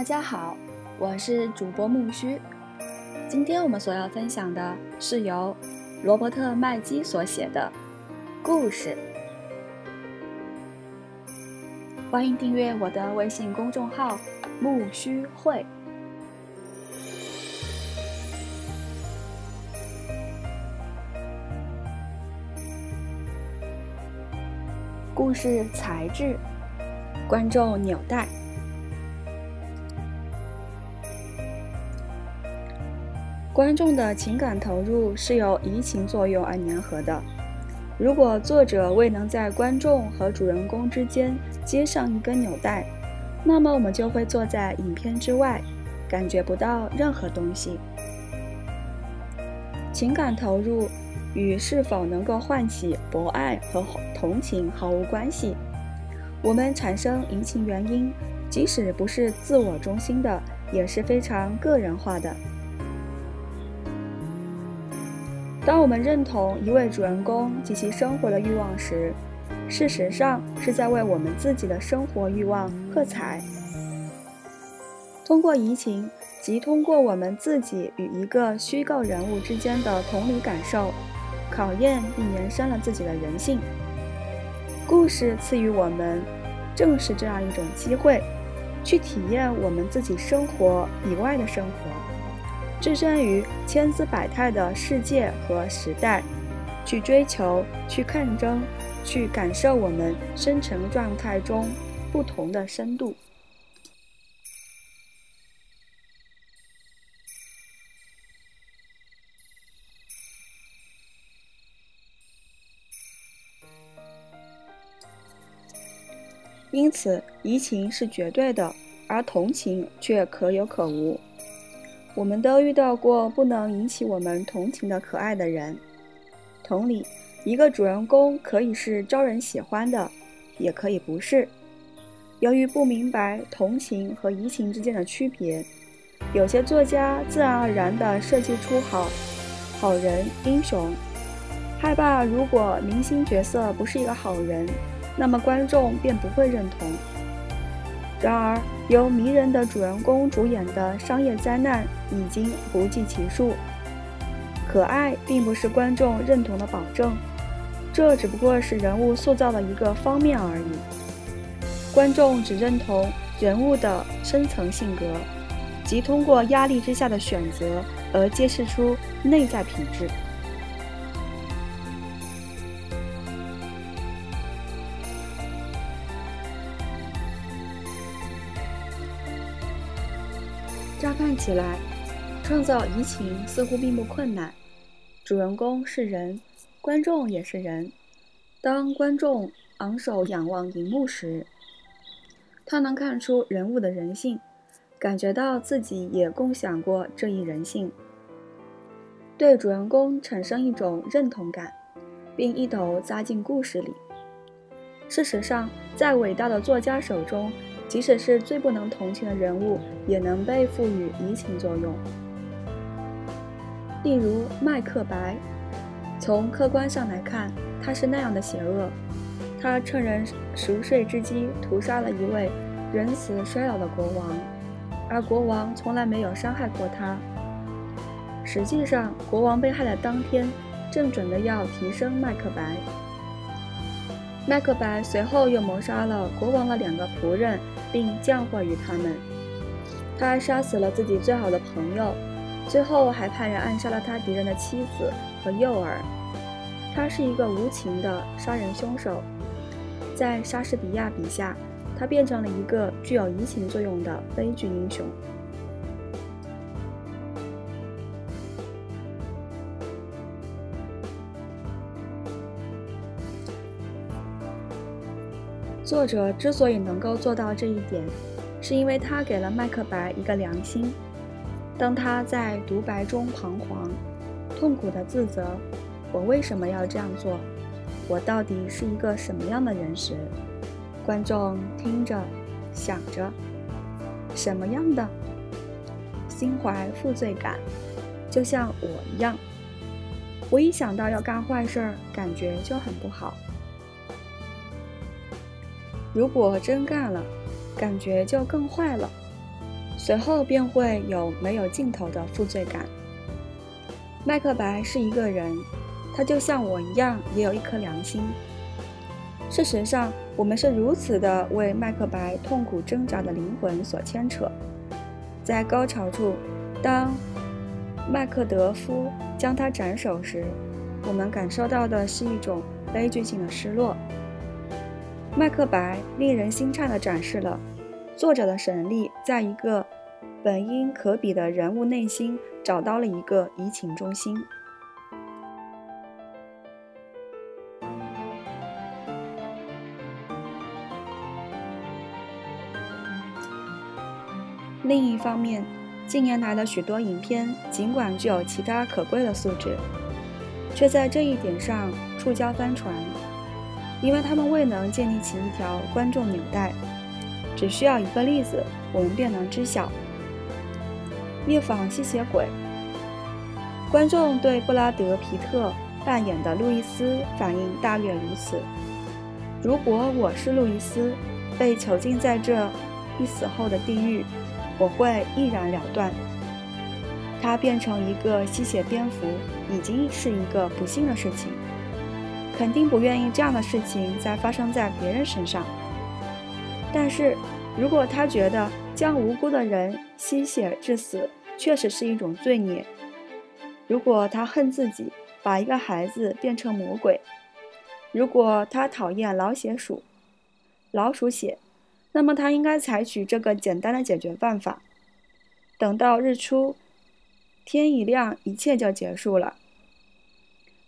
大家好，我是主播木须。今天我们所要分享的是由罗伯特·麦基所写的故事。欢迎订阅我的微信公众号“木须会”。故事材质，观众纽带。观众的情感投入是由移情作用而粘合的。如果作者未能在观众和主人公之间接上一根纽带，那么我们就会坐在影片之外，感觉不到任何东西。情感投入与是否能够唤起博爱和同情毫无关系。我们产生移情原因，即使不是自我中心的，也是非常个人化的。当我们认同一位主人公及其生活的欲望时，事实上是在为我们自己的生活欲望喝彩。通过移情，即通过我们自己与一个虚构人物之间的同理感受，考验并延伸了自己的人性。故事赐予我们正是这样一种机会，去体验我们自己生活以外的生活。置身于千姿百态的世界和时代，去追求、去抗争、去感受我们深层状态中不同的深度。因此，移情是绝对的，而同情却可有可无。我们都遇到过不能引起我们同情的可爱的人。同理，一个主人公可以是招人喜欢的，也可以不是。由于不明白同情和移情之间的区别，有些作家自然而然地设计出好好人、英雄，害怕如果明星角色不是一个好人，那么观众便不会认同。然而，由迷人的主人公主演的商业灾难已经不计其数。可爱并不是观众认同的保证，这只不过是人物塑造的一个方面而已。观众只认同人物的深层性格，即通过压力之下的选择而揭示出内在品质。乍看起来，创造移情似乎并不困难。主人公是人，观众也是人。当观众昂首仰望荧幕时，他能看出人物的人性，感觉到自己也共享过这一人性，对主人公产生一种认同感，并一头扎进故事里。事实上，在伟大的作家手中，即使是最不能同情的人物，也能被赋予移情作用。例如麦克白，从客观上来看，他是那样的邪恶。他趁人熟睡之机屠杀了一位仁慈衰老的国王，而国王从来没有伤害过他。实际上，国王被害的当天，正准备要提升麦克白。麦克白随后又谋杀了国王的两个仆人，并降祸于他们。他杀死了自己最好的朋友，最后还派人暗杀了他敌人的妻子和幼儿。他是一个无情的杀人凶手。在莎士比亚笔下，他变成了一个具有移情作用的悲剧英雄。作者之所以能够做到这一点，是因为他给了麦克白一个良心。当他在独白中彷徨、痛苦的自责“我为什么要这样做？我到底是一个什么样的人”时，观众听着、想着：“什么样的？心怀负罪感，就像我一样。我一想到要干坏事儿，感觉就很不好。”如果真干了，感觉就更坏了。随后便会有没有尽头的负罪感。麦克白是一个人，他就像我一样，也有一颗良心。事实上，我们是如此的为麦克白痛苦挣扎的灵魂所牵扯。在高潮处，当麦克德夫将他斩首时，我们感受到的是一种悲剧性的失落。麦克白令人心颤地展示了作者的神力，在一个本应可比的人物内心找到了一个移情中心。另一方面，近年来的许多影片尽管具有其他可贵的素质，却在这一点上触礁翻船。因为他们未能建立起一条观众纽带，只需要一个例子，我们便能知晓。夜访吸血鬼，观众对布拉德·皮特扮演的路易斯反应大约如此：如果我是路易斯，被囚禁在这一死后的地狱，我会毅然了断。他变成一个吸血蝙蝠，已经是一个不幸的事情。肯定不愿意这样的事情再发生在别人身上。但是，如果他觉得将无辜的人吸血致死确实是一种罪孽，如果他恨自己把一个孩子变成魔鬼，如果他讨厌老血鼠、老鼠血，那么他应该采取这个简单的解决办法：等到日出，天一亮，一切就结束了。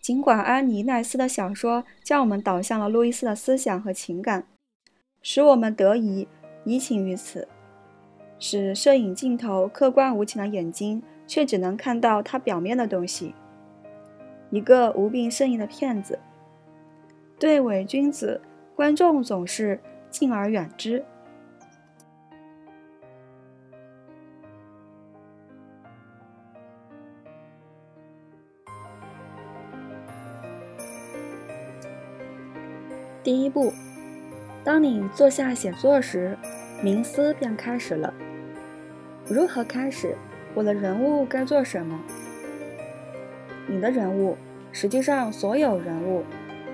尽管安妮奈斯的小说将我们导向了路易斯的思想和情感，使我们得以移情于此，使摄影镜头客观无情的眼睛却只能看到他表面的东西。一个无病呻吟的骗子，对伪君子，观众总是敬而远之。第一步，当你坐下写作时，冥思便开始了。如何开始？我的人物该做什么？你的人物，实际上所有人物，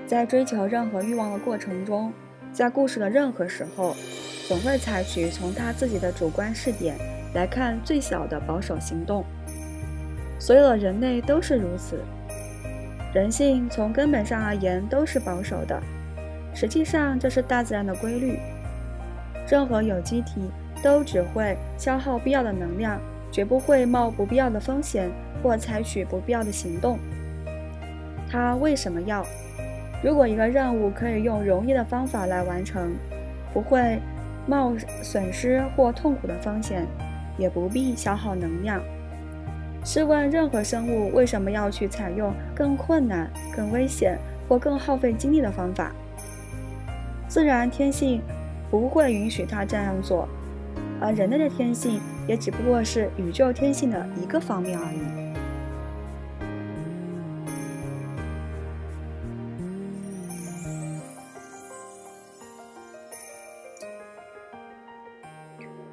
在追求任何欲望的过程中，在故事的任何时候，总会采取从他自己的主观视点来看最小的保守行动。所有的人类都是如此，人性从根本上而言都是保守的。实际上，这是大自然的规律。任何有机体都只会消耗必要的能量，绝不会冒不必要的风险或采取不必要的行动。它为什么要？如果一个任务可以用容易的方法来完成，不会冒损失或痛苦的风险，也不必消耗能量。试问，任何生物为什么要去采用更困难、更危险或更耗费精力的方法？自然天性不会允许他这样做，而人类的天性也只不过是宇宙天性的一个方面而已。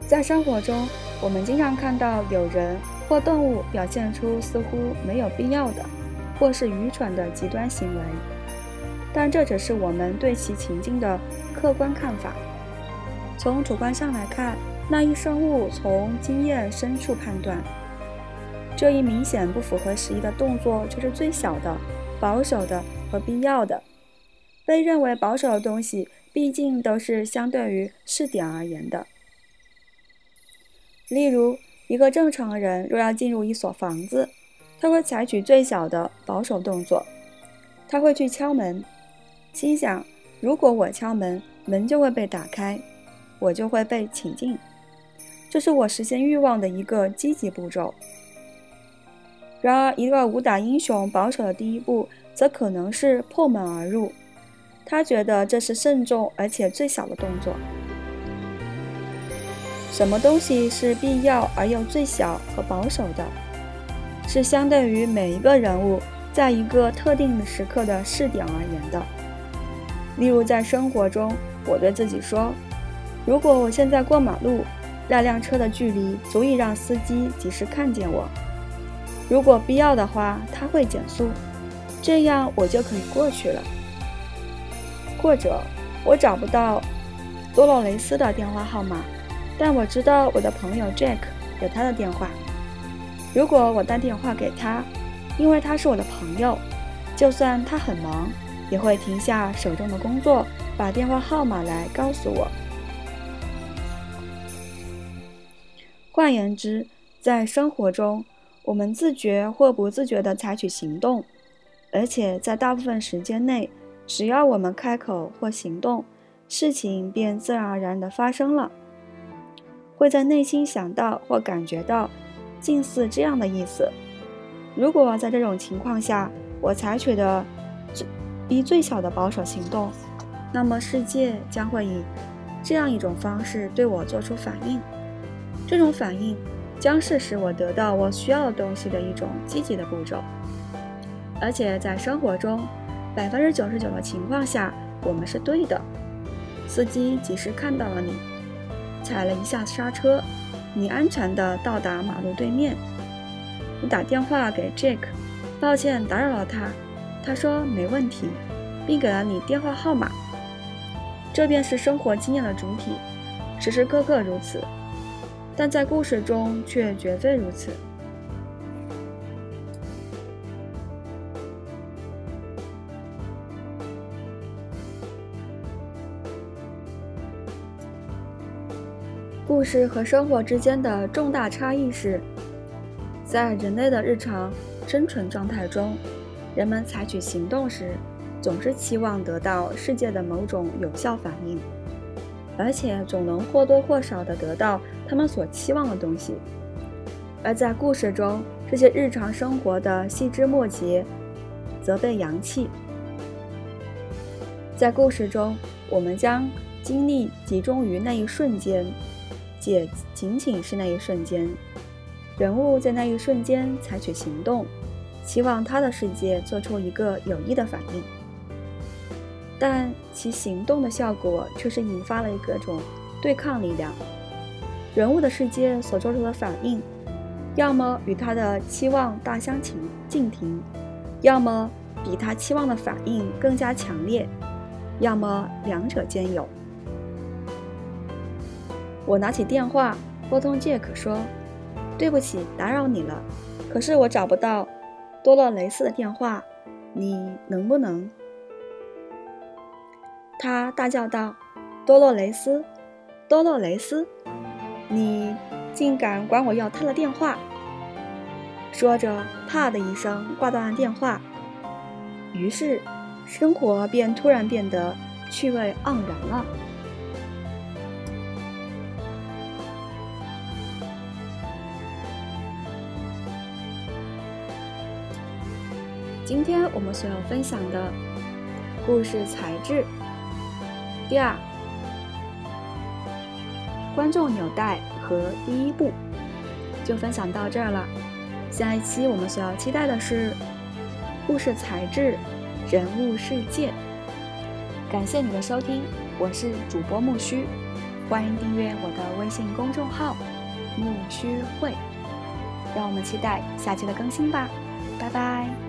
在生活中，我们经常看到有人或动物表现出似乎没有必要的，或是愚蠢的极端行为。但这只是我们对其情境的客观看法。从主观上来看，那一生物从经验深处判断，这一明显不符合时宜的动作就是最小的、保守的和必要的。被认为保守的东西，毕竟都是相对于试点而言的。例如，一个正常人若要进入一所房子，他会采取最小的保守动作，他会去敲门。心想：如果我敲门，门就会被打开，我就会被请进。这是我实现欲望的一个积极步骤。然而，一个武打英雄保守的第一步，则可能是破门而入。他觉得这是慎重而且最小的动作。什么东西是必要而又最小和保守的？是相对于每一个人物在一个特定的时刻的试点而言的。例如，在生活中，我对自己说：“如果我现在过马路，那辆车的距离足以让司机及时看见我。如果必要的话，他会减速，这样我就可以过去了。或者我找不到多洛雷斯的电话号码，但我知道我的朋友 Jack 有他的电话。如果我打电话给他，因为他是我的朋友，就算他很忙，也会停下手中的工作，把电话号码来告诉我。换言之，在生活中，我们自觉或不自觉地采取行动，而且在大部分时间内。只要我们开口或行动，事情便自然而然地发生了。会在内心想到或感觉到近似这样的意思。如果在这种情况下，我采取的以最小的保守行动，那么世界将会以这样一种方式对我做出反应。这种反应将是使我得到我需要的东西的一种积极的步骤，而且在生活中。百分之九十九的情况下，我们是对的。司机及时看到了你，踩了一下刹车，你安全地到达马路对面。你打电话给 Jack，抱歉打扰了他，他说没问题，并给了你电话号码。这便是生活经验的主体，时时刻刻如此，但在故事中却绝非如此。故事和生活之间的重大差异是，在人类的日常生存状态中，人们采取行动时，总是期望得到世界的某种有效反应，而且总能或多或少地得到他们所期望的东西；而在故事中，这些日常生活的细枝末节则被扬弃。在故事中，我们将精力集中于那一瞬间。也仅仅是那一瞬间，人物在那一瞬间采取行动，期望他的世界做出一个有益的反应，但其行动的效果却是引发了各种对抗力量。人物的世界所做出的反应，要么与他的期望大相径径庭，要么比他期望的反应更加强烈，要么两者兼有。我拿起电话拨通杰克，说：“对不起，打扰你了。可是我找不到多洛雷斯的电话，你能不能？”他大叫道：“多洛雷斯，多洛雷斯，你竟敢管我要他的电话！”说着，啪的一声挂断了电话。于是，生活便突然变得趣味盎然了。今天我们所要分享的故事材质第二，观众纽带和第一步就分享到这儿了。下一期我们所要期待的是故事材质、人物世界。感谢你的收听，我是主播木须，欢迎订阅我的微信公众号木须会。让我们期待下期的更新吧，拜拜。